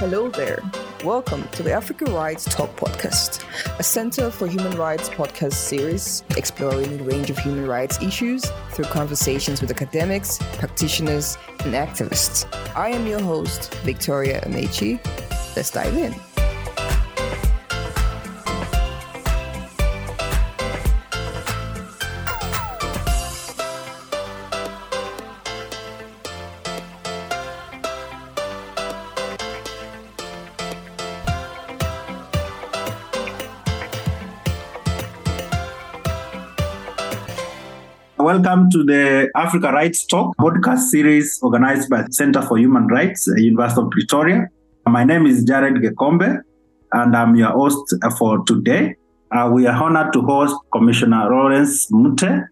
Hello there. Welcome to the Africa Rights Talk podcast, a Center for Human Rights podcast series exploring a range of human rights issues through conversations with academics, practitioners, and activists. I am your host, Victoria Amechi. Let's dive in. Welcome to the Africa Rights Talk podcast series organized by the Center for Human Rights, uh, University of Pretoria. My name is Jared Gekombe, and I'm your host for today. Uh, we are honored to host Commissioner Lawrence Mute.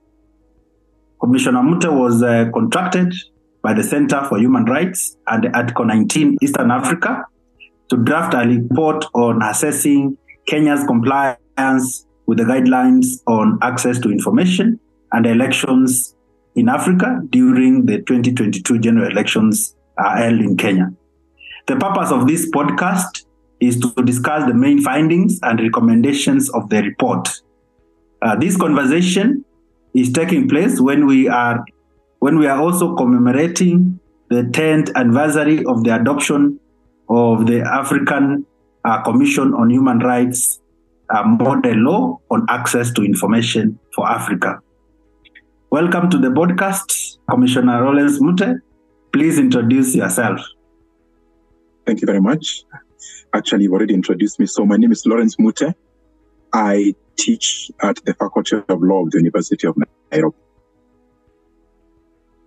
Commissioner Mute was uh, contracted by the Center for Human Rights and Article 19 Eastern Africa to draft a report on assessing Kenya's compliance with the guidelines on access to information and elections in Africa during the 2022 general elections are held in Kenya. The purpose of this podcast is to discuss the main findings and recommendations of the report. Uh, this conversation is taking place when we are when we are also commemorating the 10th anniversary of the adoption of the African uh, Commission on Human Rights uh, model law on access to information for Africa. Welcome to the podcast, Commissioner Lawrence Mute. Please introduce yourself. Thank you very much. Actually, you've already introduced me. So, my name is Lawrence Mute. I teach at the Faculty of Law of the University of Nairobi.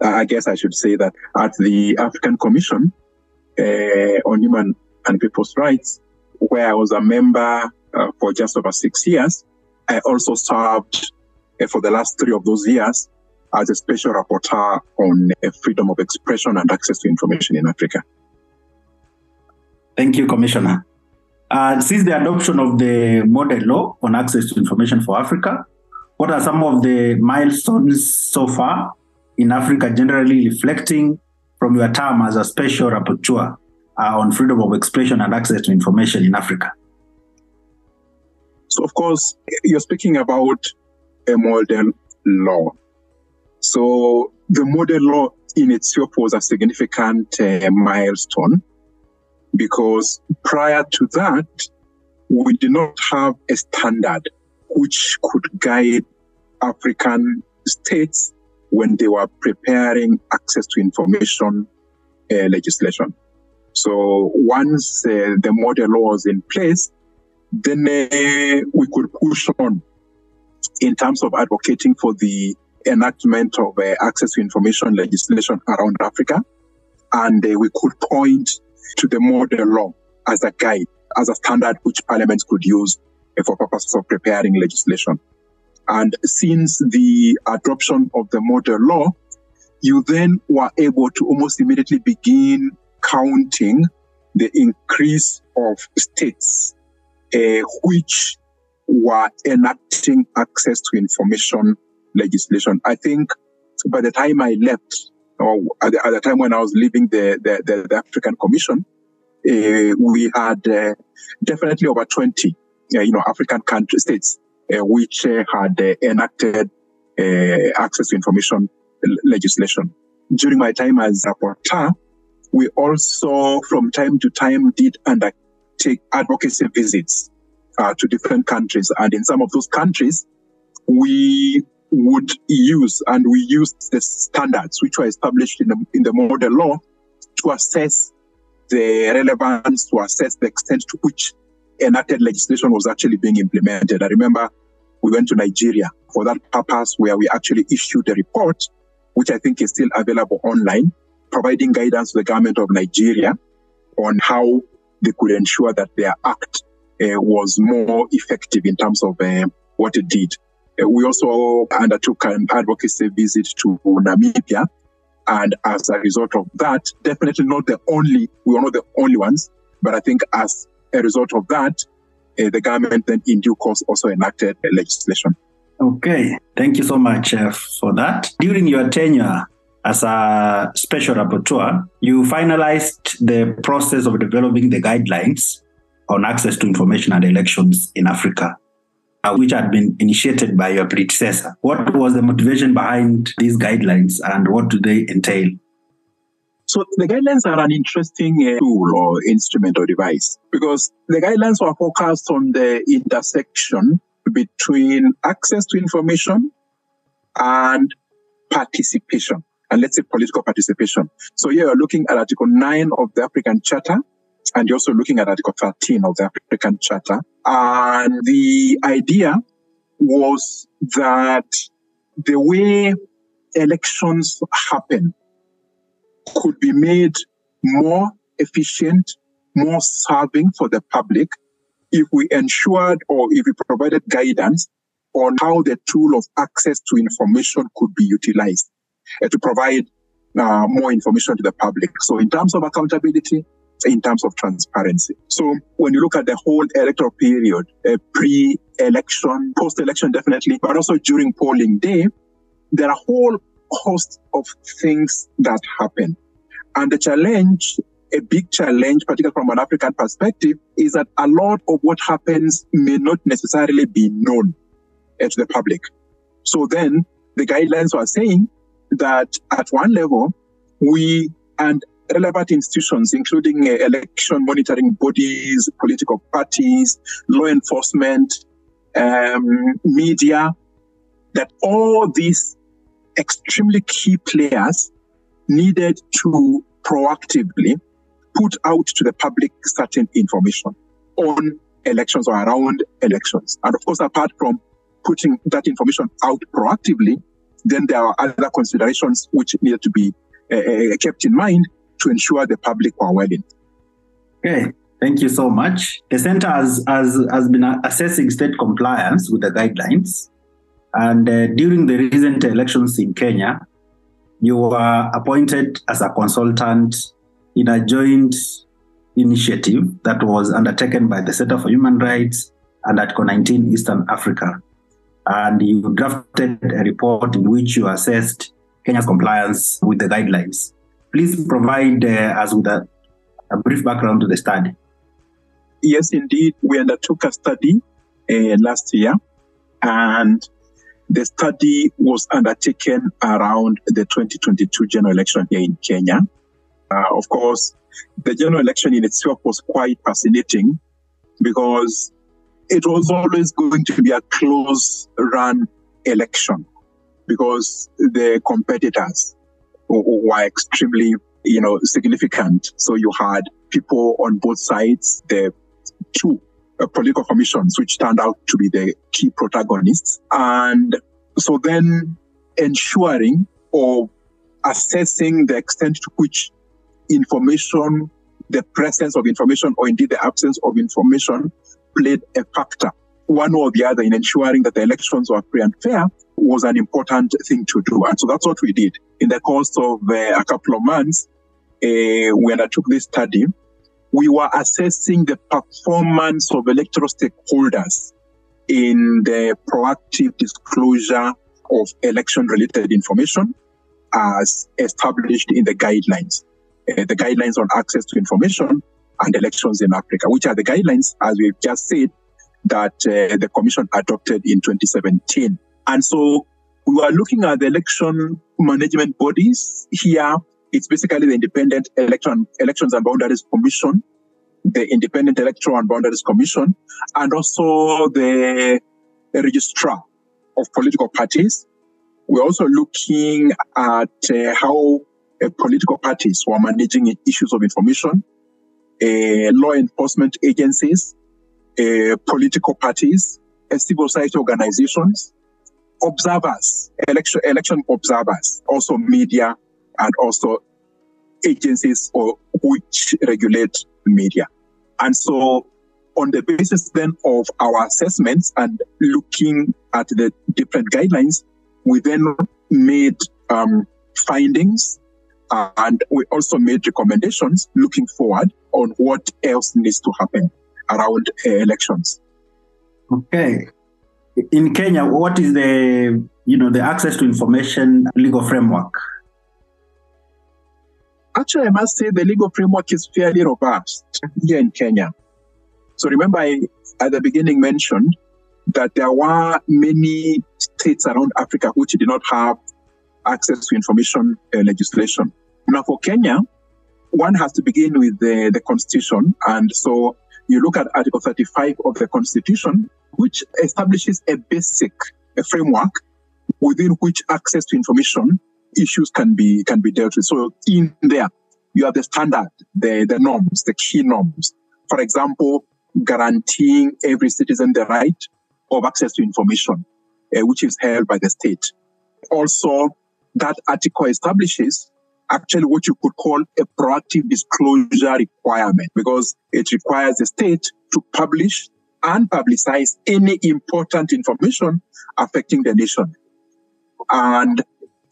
I guess I should say that at the African Commission uh, on Human and People's Rights, where I was a member uh, for just over six years, I also served uh, for the last three of those years as a special rapporteur on freedom of expression and access to information in Africa. Thank you, Commissioner. Uh, since the adoption of the model law on access to information for Africa, what are some of the milestones so far in Africa, generally reflecting from your term as a special rapporteur uh, on freedom of expression and access to information in Africa? So, of course, you're speaking about a model law. So the model law in itself was a significant uh, milestone because prior to that, we did not have a standard which could guide African states when they were preparing access to information uh, legislation. So once uh, the model law was in place, then uh, we could push on in terms of advocating for the enactment of uh, access to information legislation around Africa. And uh, we could point to the model law as a guide, as a standard which parliaments could use uh, for purposes of preparing legislation. And since the adoption of the model law, you then were able to almost immediately begin counting the increase of states uh, which were enacting access to information legislation. I think by the time I left, or at the, at the time when I was leaving the, the, the, the African Commission, uh, we had uh, definitely over 20, uh, you know, African country states uh, which uh, had uh, enacted access to information legislation. During my time as rapporteur, we also, from time to time, did undertake advocacy visits to different countries, and in some of those countries, we would use, and we used the standards which were established in the, in the model law to assess the relevance, to assess the extent to which enacted legislation was actually being implemented. I remember we went to Nigeria for that purpose where we actually issued a report, which I think is still available online, providing guidance to the government of Nigeria on how they could ensure that their act uh, was more effective in terms of uh, what it did. Uh, we also undertook an advocacy visit to Namibia. And as a result of that, definitely not the only, we are not the only ones, but I think as a result of that, uh, the government then in due course also enacted legislation. Okay, thank you so much uh, for that. During your tenure as a special rapporteur, you finalized the process of developing the guidelines on access to information and elections in Africa, uh, which had been initiated by your predecessor. What was the motivation behind these guidelines and what do they entail? So the guidelines are an interesting uh, tool or instrument or device because the guidelines were focused on the intersection between access to information and participation and let's say political participation. So here you're looking at Article 9 of the African Charter, and you're also looking at Article 13 of the African Charter. And the idea was that the way elections happen could be made more efficient, more serving for the public if we ensured or if we provided guidance on how the tool of access to information could be utilized uh, to provide uh, more information to the public. So in terms of accountability, in terms of transparency. So when you look at the whole electoral period, uh, pre-election, post-election definitely, but also during polling day, there are a whole host of things that happen. And the challenge, a big challenge, particularly from an African perspective, is that a lot of what happens may not necessarily be known uh, to the public. So then the guidelines are saying that at one level, we and relevant institutions, including uh, election monitoring bodies, political parties, law enforcement, um, media, that all these extremely key players needed to proactively put out to the public certain information on elections or around elections. And of course, apart from putting that information out proactively, then there are other considerations which need to be uh, kept in mind to ensure the public are well in. Okay, thank you so much. The center has, has, has been assessing state compliance with the guidelines. And uh, during the recent elections in Kenya, you were appointed as a consultant in a joint initiative that was undertaken by the Center for Human Rights and Article 19 Eastern Africa and you drafted a report in which you assessed Kenya's compliance with the guidelines. Please provide uh, us with a, a, brief background to the study. Yes, indeed. We undertook a study uh, last year, and the study was undertaken around the 2022 general election here in Kenya. Uh, of course, the general election in itself was quite fascinating because it was always going to be a close run election because the competitors were extremely, you know, significant. So you had people on both sides, the two uh, political commissions, which turned out to be the key protagonists. And so then ensuring or assessing the extent to which information, the presence of information, or indeed the absence of information played a factor, one or the other, in ensuring that the elections were free and fair was an important thing to do. And so that's what we did. In the course of uh, a couple of months, uh, we undertook this study. We were assessing the performance of electoral stakeholders in the proactive disclosure of election related information as established in the guidelines. Uh, the guidelines on access to information and elections in Africa, which are the guidelines, as we've just said, that uh, the Commission adopted in 2017. And so we were looking at the election management bodies here. It's basically the Independent Election, Elections and Boundaries Commission, the Independent Electoral and Boundaries Commission, and also the, Registrar of Political Parties. We're also looking at uh, how uh, political parties were managing issues of information uh, law enforcement agencies, uh, political parties, civil society organizations, observers, election, election observers, also media, and also agencies or which regulate media. And so on the basis then of our assessments and looking at the different guidelines, we then made um, findings and we also made recommendations looking forward on what else needs to happen around uh, elections. Okay. In Kenya, what is the you know the access to information legal framework? Actually, I must say the legal framework is fairly robust here in Kenya. So remember, I at the beginning mentioned that there were many states around Africa which did not have access to information uh, legislation. Now, for Kenya, one has to begin with the, the constitution. And so you look at Article 35 of the constitution, which establishes a basic a framework within which access to information issues can be can be dealt with. So in there, you have the standard, the, the norms, the key norms. For example, guaranteeing every citizen the right of access to information, uh, which is held by the state. Also, that article establishes actually what you could call a proactive disclosure requirement because it requires the state to publish and publicize any important information affecting the nation. And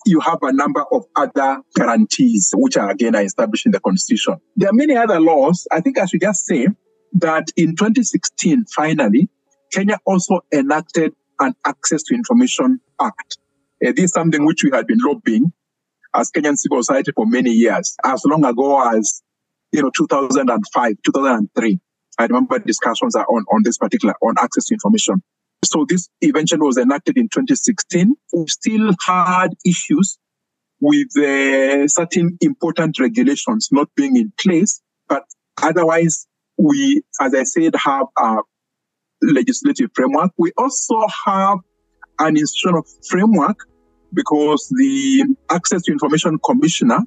you have a number of other guarantees, which are again are established in the constitution. There are many other laws. I think I should just say that in 2016, finally, Kenya also enacted an Access to Information Act. Uh, this is something which we had been lobbying as Kenyan civil society for many years, as long ago as, you know, 2005, 2003. I remember discussions on, on this particular, on access to information. So this eventually was enacted in 2016. We still had issues with uh, certain important regulations not being in place, but otherwise we, as I said, have a legislative framework. We also have an institutional framework because the Access to Information Commissioner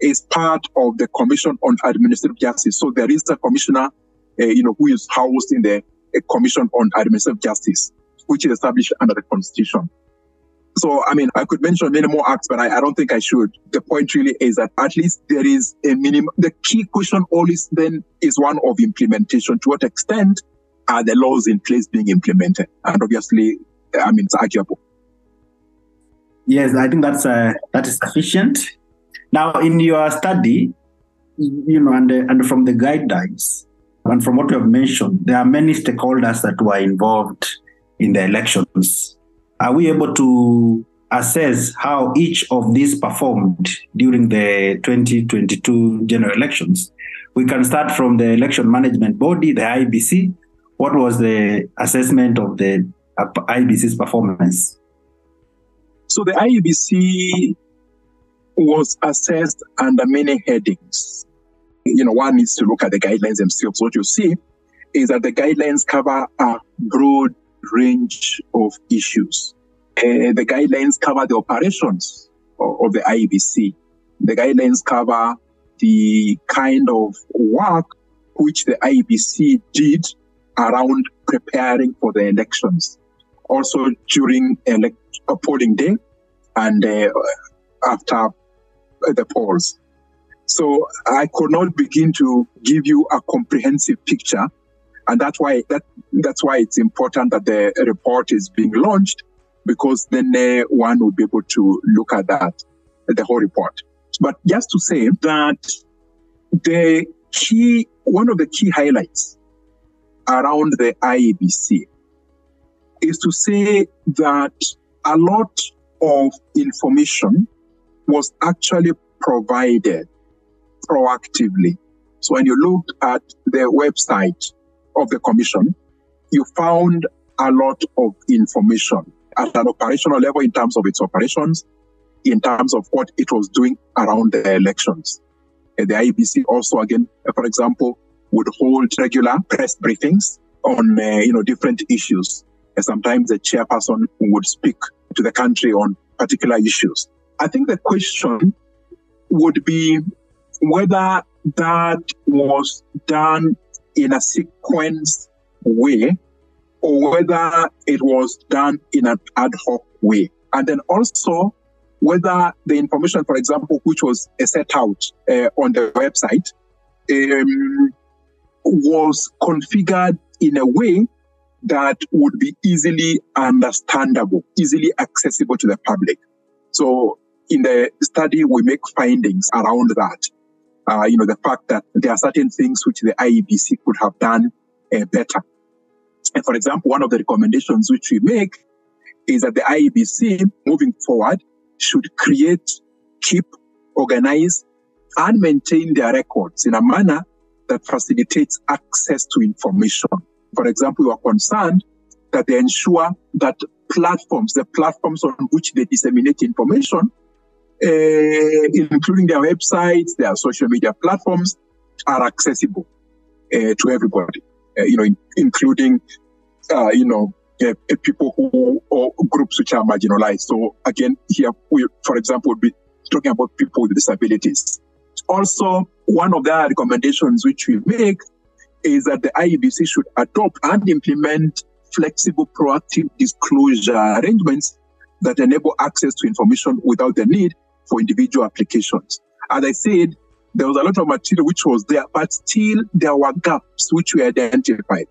is part of the Commission on Administrative Justice. So there is a commissioner, you know, who is housed in the uh, Commission on Administrative Justice, which is established under the Constitution. So, I mean, I could mention many more acts, but I, I, don't think I should. The point really is that at least there is a minimum. The key question always then is one of implementation. To what extent are the laws in place being implemented? And obviously, I mean, it's arguable. Yes, I think that's uh, that is sufficient. Now, in your study, you know, and uh, and from the guidelines and from what you have mentioned, there are many stakeholders that were involved in the elections. Are we able to assess how each of these performed during the 2022 general elections? We can start from the election management body, the IEBC. What was the assessment of the uh, IEBC's performance? So the IEBC was assessed under many headings. You know, one needs to look at the guidelines themselves. What you see is that the guidelines cover a broad range of issues. Uh, the guidelines cover the operations of, of the IEBC. The guidelines cover the kind of work which the IEBC did around preparing for the elections. Also during elect- polling day and uh, after the polls. So I could not begin to give you a comprehensive picture. And that's why that that's why it's important that the report is being launched because then one will be able to look at that, the whole report. But just to say that the key, one of the key highlights around the IEBC is to say that a lot of information was actually provided proactively. So when you looked at the website of the commission, you found a lot of information at an operational level in terms of its operations, in terms of what it was doing around the elections. And the IEBC also, again, for example, would hold regular press briefings on, uh, you know, different issues. And sometimes the chairperson would speak to the country on particular issues. I think the question would be whether that was done in a sequence way or whether it was done in an ad hoc way. And then also whether the information, for example, which was set out uh, on the website, um, was configured in a way that would be easily understandable, easily accessible to the public. So in the study, we make findings around that. Uh, you know, the fact that there are certain things which the IEBC could have done uh, better. And for example, one of the recommendations which we make is that the IEBC moving forward should create, keep, organize and maintain their records in a manner that facilitates access to information. For example, we are concerned that they ensure that platforms, the platforms on which they disseminate information, including their websites, their social media platforms, are accessible uh, to everybody. Uh, you know, in, including, uh, you know, people who or groups which are marginalized. So again, here we, for example, would be talking about people with disabilities. Also, one of the recommendations which we make is that the IEBC should adopt and implement flexible proactive disclosure arrangements that enable access to information without the need for individual applications. As I said, there was a lot of material which was there, but still there were gaps which we identified.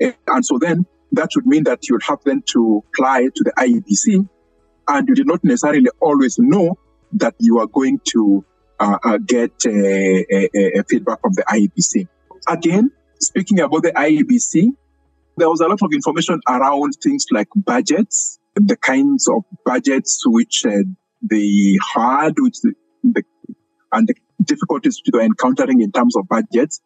And so then that would mean that you'd have then to apply to the IEBC and you did not necessarily always know that you are going to uh, uh, get a, a, feedback from the IEBC. Again, speaking about the IEBC, there was a lot of information around things like budgets, the kinds of budgets which they had, which the, the, and the difficulties they were encountering in terms of budgets.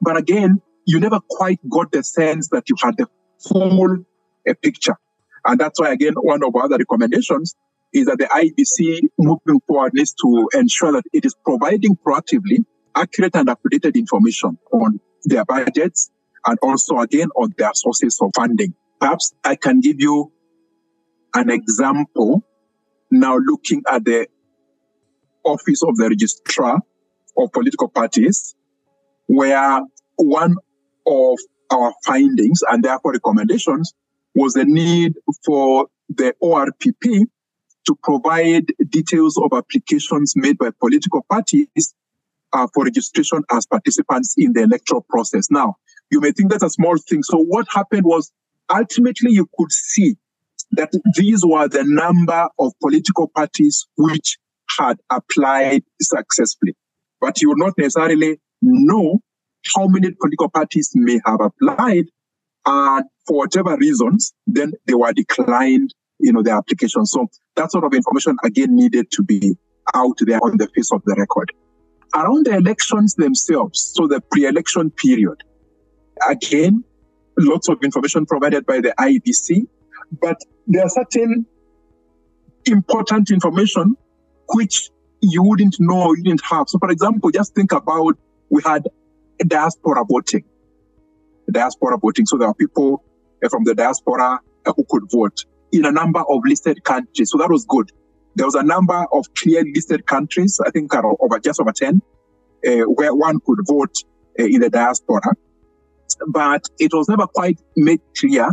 But again, you never quite got the sense that you had the full uh, picture. And that's why, again, one of our other recommendations is that the IEBC moving forward needs to ensure that it is providing proactively accurate and updated information on their budgets and also again on their sources of funding. Perhaps I can give you an example now looking at the office of the registrar of political parties, where one of our findings and therefore recommendations was the need for the ORPP to provide details of applications made by political parties uh, for registration as participants in the electoral process. Now, you may think that's a small thing. So what happened was ultimately you could see that these were the number of political parties which had applied successfully. But you would not necessarily know how many political parties may have applied and for whatever reasons, then they were declined, you know, their application. So that sort of information again needed to be out there on the face of the record. Around the elections themselves, so the pre-election period, again, lots of information provided by the IEBC, but there are certain important information which you wouldn't know, you didn't have. So, for example, just think about we had diaspora voting. Diaspora voting. So there are people uh, from the diaspora uh, who could vote in a number of listed countries. So that was good. There was a number of clear listed countries, I think over just over 10, uh, where one could vote uh, in the diaspora. But it was never quite made clear,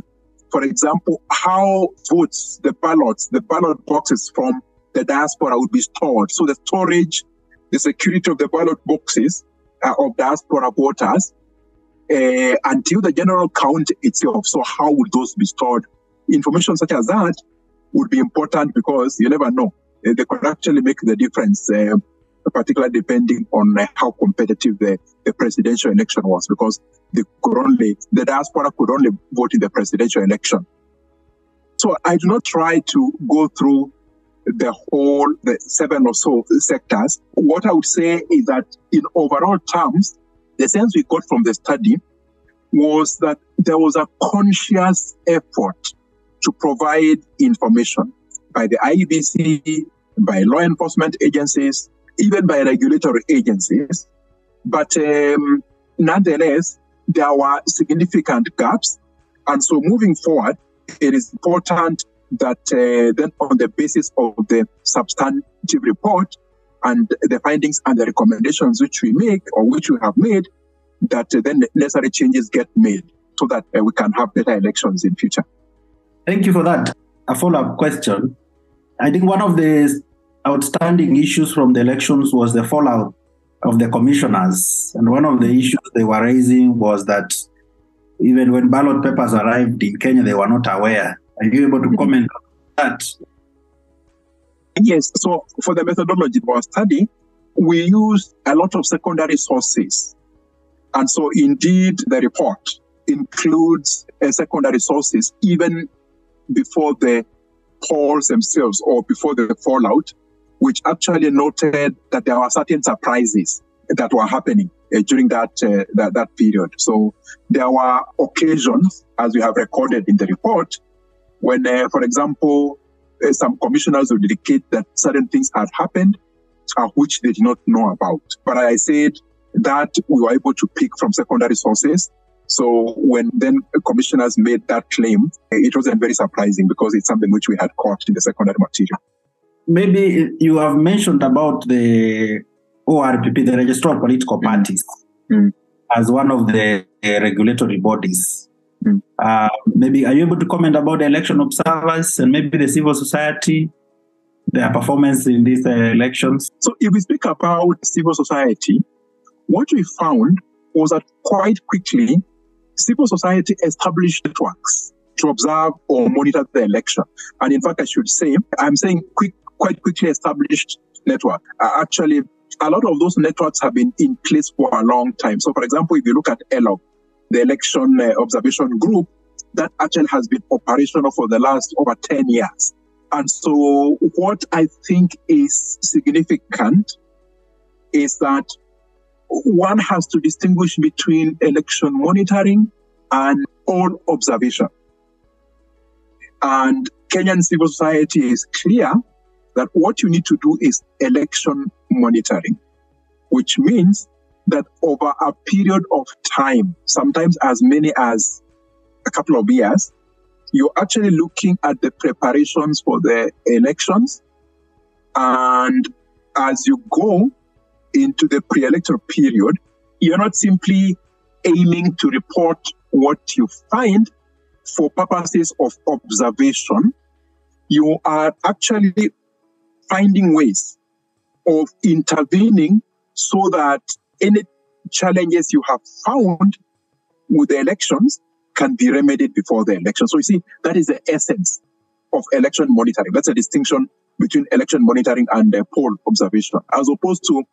for example, how votes, the ballots, the ballot boxes from the diaspora would be stored. So the storage, the security of the ballot boxes uh, of diaspora voters uh, until the general count itself. So how would those be stored? Information such as that would be important because you never know. They could actually make the difference, uh, particularly depending on uh, how competitive the, the presidential election was because they could only, the diaspora could only vote in the presidential election. So I do not try to go through the whole, the seven or so sectors. What I would say is that in overall terms, the sense we got from the study was that there was a conscious effort to provide information by the IEBC, by law enforcement agencies, even by regulatory agencies. But um, nonetheless, there were significant gaps. And so moving forward, it is important that uh, then on the basis of the substantive report and the findings and the recommendations which we make or which we have made, that uh, then necessary changes get made so that uh, we can have better elections in future. Thank you for that. A follow-up question. I think one of the outstanding issues from the elections was the fallout of the commissioners. And one of the issues they were raising was that even when ballot papers arrived in Kenya, they were not aware are you able to comment on that? Yes. So for the methodology of our study, we used a lot of secondary sources. And so indeed the report includes uh, secondary sources even before the polls themselves or before the fallout. Which actually noted that there were certain surprises that were happening uh, during that, uh, that, that period. So there were occasions, as we have recorded in the report, when, uh, for example, uh, some commissioners would indicate that certain things had happened, uh, which they did not know about. But I said that we were able to pick from secondary sources. So when then commissioners made that claim, it wasn't very surprising because it's something which we had caught in the secondary material. Maybe you have mentioned about the ORPP, the Registrar of Political mm. Parties, mm. as one of the uh, regulatory bodies. Mm. Uh, maybe are you able to comment about the election observers and maybe the civil society, their performance in these uh, elections? So, if we speak about civil society, what we found was that quite quickly, civil society established networks to observe or monitor the election. And in fact, I should say, I'm saying quick, quite quickly established network. Uh, actually, a lot of those networks have been in place for a long time. So, for example, if you look at ELOG, the election uh, observation group, that actually has been operational for the last over 10 years. And so, what I think is significant is that one has to distinguish between election monitoring and poll observation. And Kenyan civil society is clear that what you need to do is election monitoring, which means that over a period of time, sometimes as many as a couple of years, you're actually looking at the preparations for the elections. And as you go into the pre electoral period, you're not simply aiming to report what you find for purposes of observation. You are actually finding ways of intervening so that any challenges you have found with the elections can be remedied before the election. So you see, that is the essence of election monitoring. That's a distinction between election monitoring and uh, poll observation, as opposed to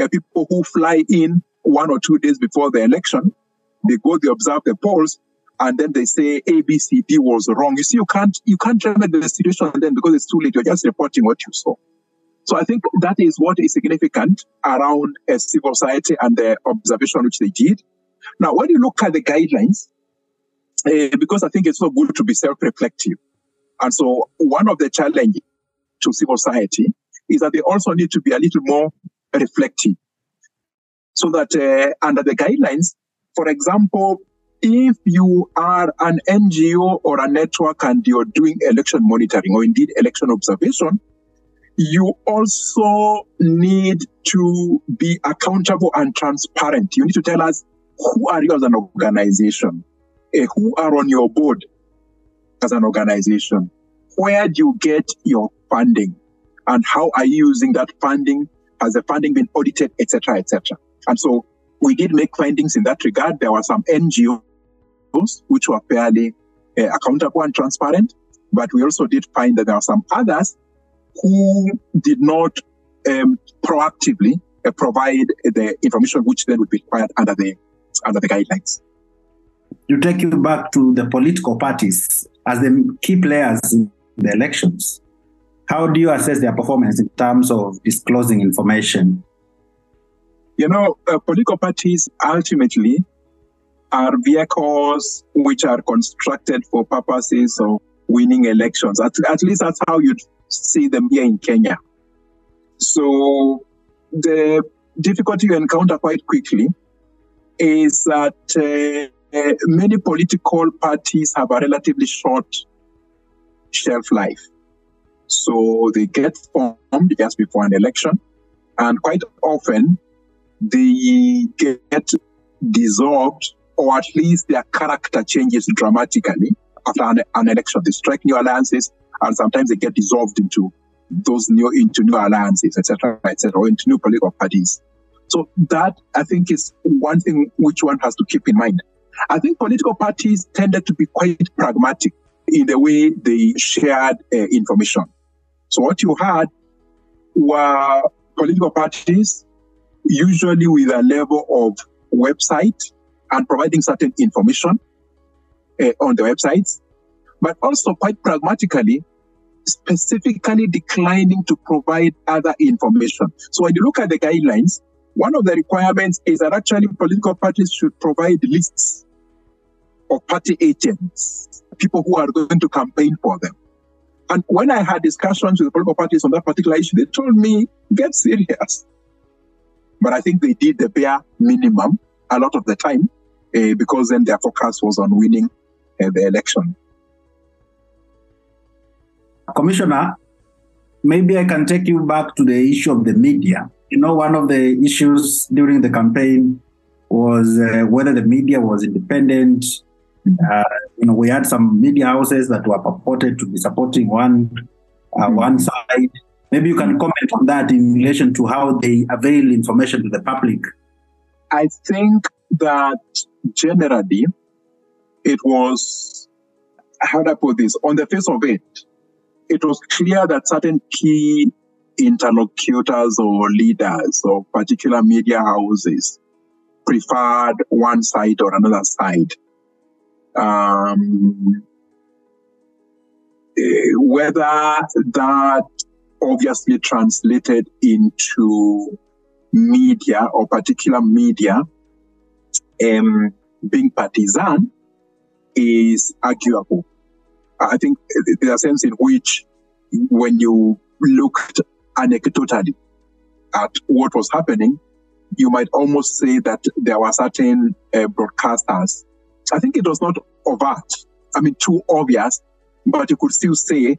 uh, people who fly in one or two days before the election. They go, they observe the polls, and then they say A, B, C, D was wrong. You see, you can't you can't remedy the situation then because it's too late. You're just reporting what you saw. So I think that is what is significant around a civil society and the observation which they did. Now, when you look at the guidelines, uh, because I think it's so good to be self-reflective. And so one of the challenges to civil society is that they also need to be a little more reflective. So that uh, under the guidelines, for example, if you are an NGO or a network and you're doing election monitoring or indeed election observation, you also need to be accountable and transparent. You need to tell us who are you as an organization, uh, who are on your board as an organization, where do you get your funding, and how are you using that funding? Has the funding been audited, etc., etc. And so we did make findings in that regard. There were some NGOs which were fairly uh, accountable and transparent, but we also did find that there are some others who did not um, proactively uh, provide the information which then would be required under the under the guidelines. To take you back to the political parties as the key players in the elections, how do you assess their performance in terms of disclosing information? You know, uh, political parties ultimately are vehicles which are constructed for purposes of winning elections. At, at least that's how you'd see them here in Kenya. So the difficulty you encounter quite quickly is that uh, many political parties have a relatively short shelf life. So they get formed just before an election, and quite often they get dissolved, or at least their character changes dramatically after an, an election. They strike new alliances, and sometimes they get dissolved into those new into new alliances, etc., etc., or into new political parties. So that I think is one thing which one has to keep in mind. I think political parties tended to be quite pragmatic in the way they shared uh, information. So what you had were political parties, usually with a level of website and providing certain information uh, on the websites, but also quite pragmatically, specifically declining to provide other information. So when you look at the guidelines, one of the requirements is that actually political parties should provide lists of party agents, people who are going to campaign for them. And when I had discussions with the political parties on that particular issue, they told me, get serious. But I think they did the bare minimum a lot of the time uh, because then their focus was on winning uh, the election. Commissioner, maybe I can take you back to the issue of the media. You know, one of the issues during the campaign was uh, whether the media was independent. Uh, you know, we had some media houses that were purported to be supporting one uh, mm-hmm. one side. Maybe you can comment on that in relation to how they avail information to the public. I think that generally it was how do I put this? On the face of it, it was clear that certain key interlocutors or leaders of particular media houses preferred one side or another side. Um, whether that obviously translated into media or particular media um, being partisan is arguable. I think there's a sense in which when you looked anecdotally at what was happening, you might almost say that there were certain uh, broadcasters. I think it was not overt, I mean, too obvious, but you could still say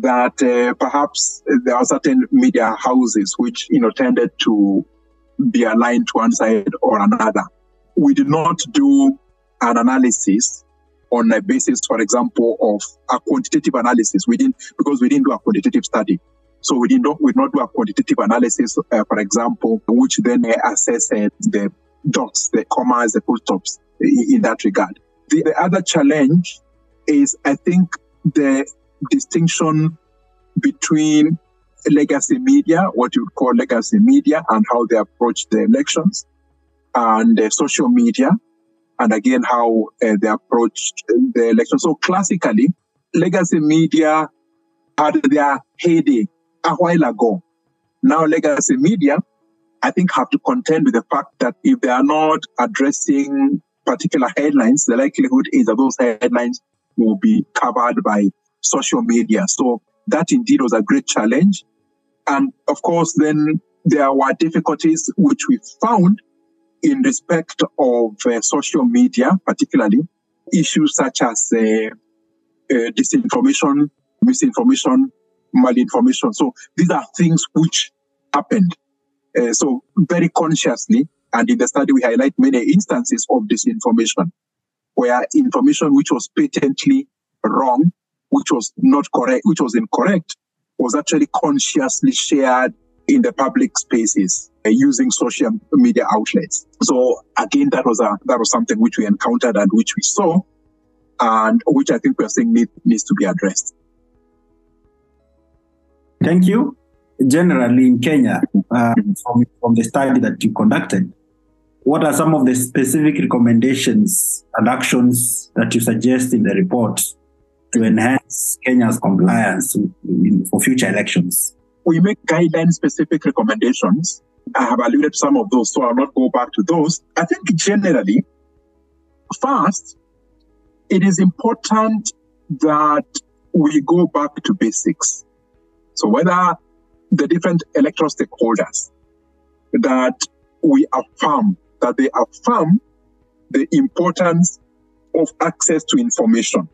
that uh, perhaps there are certain media houses which, you know, tended to be aligned to one side or another. We did not do an analysis on a basis, for example, of a quantitative analysis. We didn't, because we didn't do a quantitative study. So we did not, we did not do a quantitative analysis, uh, for example, which then uh, assess uh, the dots, the commas, the full stops in, in that regard. The, the other challenge is, I think, the distinction between legacy media, what you would call legacy media, and how they approach the elections, and uh, social media, and again how uh, they approached the election. So classically, legacy media had their heyday a while ago. Now, legacy media, I think, have to contend with the fact that if they are not addressing particular headlines, the likelihood is that those headlines will be covered by social media. So that indeed was a great challenge. And of course, then there were difficulties which we found in respect of uh, social media, particularly issues such as uh, uh, disinformation, misinformation, malinformation. So these are things which happened. Uh, so very consciously, and in the study we highlight many instances of disinformation, where information which was patently wrong, which was not correct, which was incorrect, was actually consciously shared in the public spaces uh, using social media outlets. So again, that was a that was something which we encountered and which we saw, and which I think we're saying need, needs to be addressed. Thank you. Generally, in Kenya, uh, from, from the study that you conducted, what are some of the specific recommendations and actions that you suggest in the report to enhance Kenya's compliance for future elections? We make guideline specific recommendations. I have alluded to some of those, so I'll not go back to those. I think generally, first, it is important that we go back to basics. So whether the different electoral stakeholders that we affirm, that they affirm the importance of access to information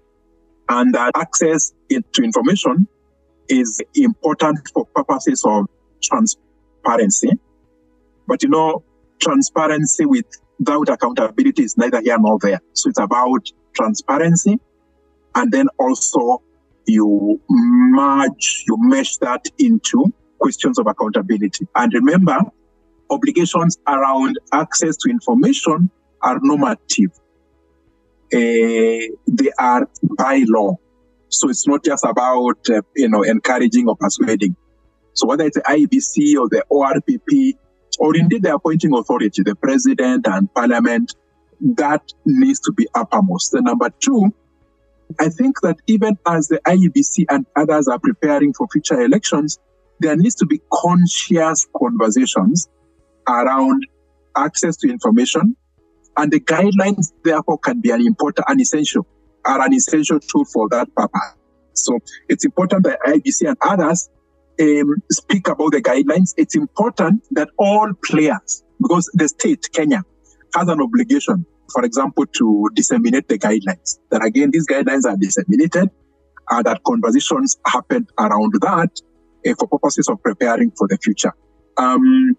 and that access to information is important for purposes of transparency. But you know, transparency without accountability is neither here nor there. So it's about transparency and then also you merge, you mesh that into questions of accountability. And remember, obligations around access to information are normative. Uh, they are by law. So it's not just about, uh, you know, encouraging or persuading. So whether it's the IEBC or the ORPP, or indeed the appointing authority, the president and parliament, that needs to be uppermost. The number two, I think that even as the IEBC and others are preparing for future elections, there needs to be conscious conversations around access to information, and the guidelines therefore can be an important and essential are an essential tool for that purpose. So it's important that IEBC and others um, speak about the guidelines. It's important that all players, because the state, Kenya, has an obligation, for example, to disseminate the guidelines. That again, these guidelines are disseminated, uh, that conversations happen around that uh, for purposes of preparing for the future. Um,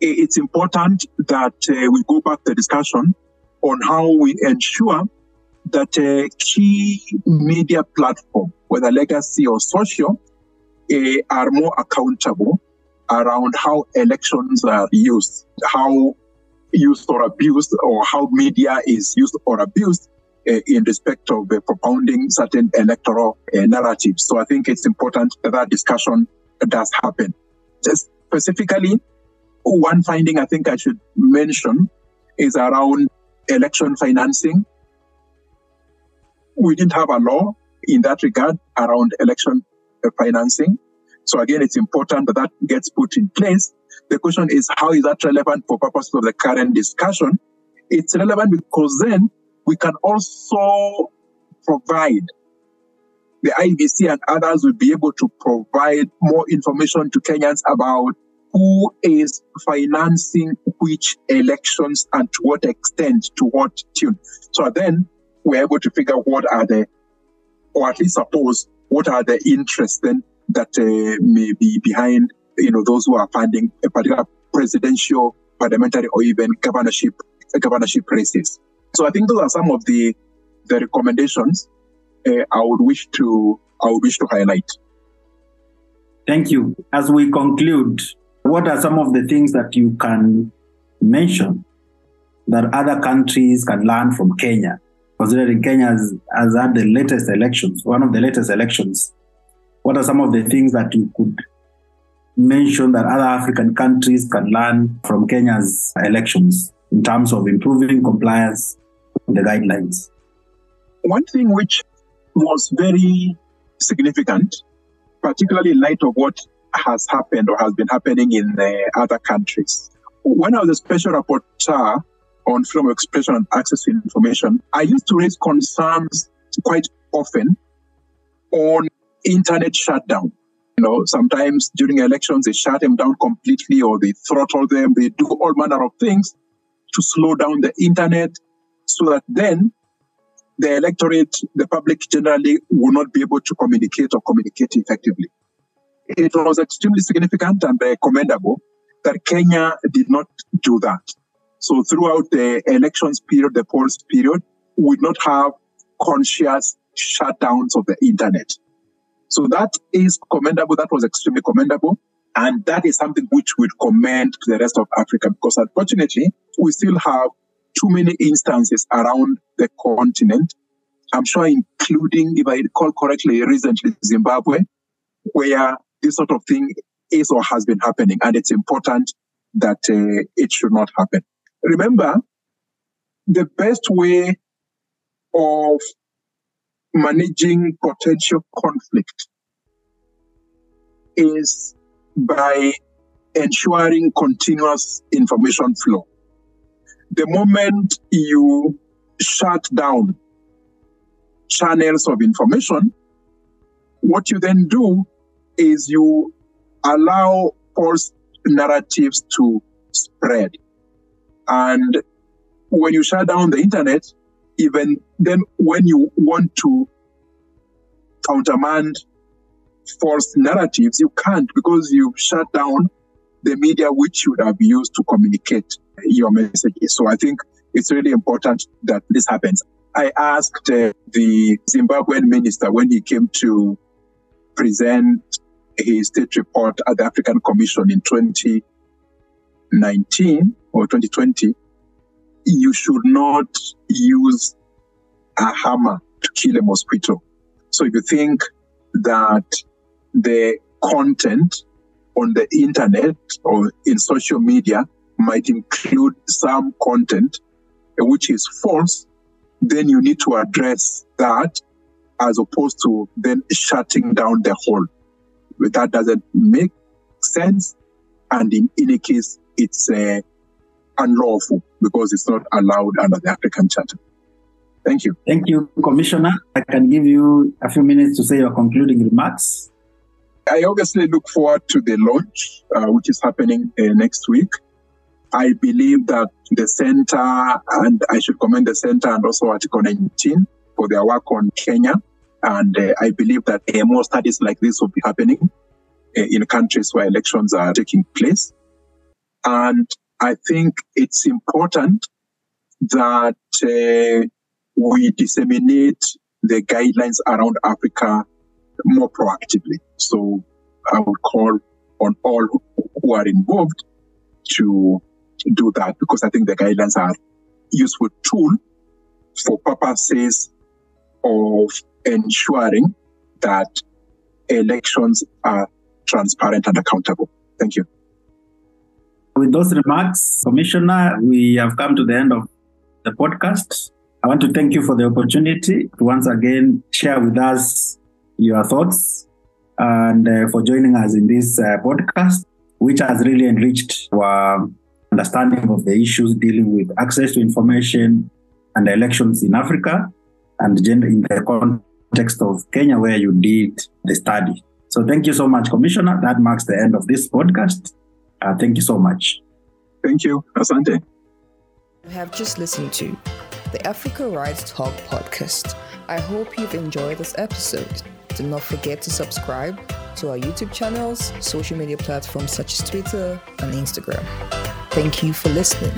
it's important that uh, we go back to the discussion on how we ensure that a key media platform, whether legacy or social, uh, are more accountable around how elections are used, how used or abused, or how media is used or abused uh, in respect of uh, propounding certain electoral narratives. So I think it's important that that discussion does happen. Just specifically, one finding I think I should mention is around election financing we didn't have a law in that regard around election uh, financing. So again, it's important that that gets put in place. The question is, how is that relevant for purposes of the current discussion? It's relevant because then we can also provide the IEBC and others will be able to provide more information to Kenyans about who is financing which elections and to what extent, to what tune. So then we're able to figure out what are the, or at least suppose what are the interests then that uh, may be behind, you know, those who are funding a particular presidential, parliamentary, or even governorship, governorship races. So I think those are some of the the recommendations uh, I would wish to I would wish to highlight. Thank you. As we conclude, what are some of the things that you can mention that other countries can learn from Kenya considering Kenya has, has had the latest elections, one of the latest elections, what are some of the things that you could mention that other African countries can learn from Kenya's elections in terms of improving compliance with the guidelines? One thing which was very significant, particularly in light of what has happened or has been happening in the other countries. When I was a special rapporteur on freedom of expression and access to information, I used to raise concerns quite often on internet shutdown. You know, sometimes during elections, they shut them down completely or they throttle them. They do all manner of things to slow down the internet so that then the electorate, the public generally will not be able to communicate or communicate effectively. It was extremely significant and commendable that Kenya did not do that. So throughout the elections period, the polls period, we would not have conscious shutdowns of the internet. So that is commendable. That was extremely commendable. And that is something which we'd commend to the rest of Africa because unfortunately, we still have too many instances around the continent. I'm sure including, if I recall correctly, recently Zimbabwe, where this sort of thing is or has been happening. And it's important that uh, it should not happen. Remember, the best way of managing potential conflict is by ensuring continuous information flow. The moment you shut down channels of information, what you then do is you allow false narratives to spread. And when you shut down the internet, even then when you want to countermand false narratives, you can't because you shut down the media which you would have used to communicate your messages. So I think it's really important that this happens. I asked uh, the Zimbabwean minister when he came to present his state report at the African Commission in 2019 or 2020, you should not use a hammer to kill a mosquito. So if you think that the content on the internet or in social media might include some content which is false, then you need to address that as opposed to then shutting down the whole. That doesn't make sense. And in any case, it's uh, unlawful because it's not allowed under the African Charter. Thank you. Thank you, Commissioner. I can give you a few minutes to say your concluding remarks. I obviously look forward to the launch, uh, which is happening uh, next week. I believe that the center, and I should commend the center and also Article 19 for their work on Kenya. And uh, I believe that uh, more studies like this will be happening uh, in countries where elections are taking place. And I think it's important that uh, we disseminate the guidelines around Africa more proactively. So I would call on all who are involved to do that because I think the guidelines are useful tool for purposes of ensuring that elections are transparent and accountable. Thank you. With those remarks, Commissioner, we have come to the end of the podcast. I want to thank you for the opportunity to once again share with us your thoughts and uh, for joining us in this uh, podcast, which has really enriched our understanding of the issues dealing with access to information and elections in Africa and gender in the context of Kenya, where you did the study. So thank you so much, Commissioner. That marks the end of this podcast. Uh, thank you so much. Thank you. Asante. You have just listened to the Africa Rights Talk podcast. I hope you've enjoyed this episode. Do not forget to subscribe to our YouTube channels, social media platforms such as Twitter and Instagram. Thank you for listening.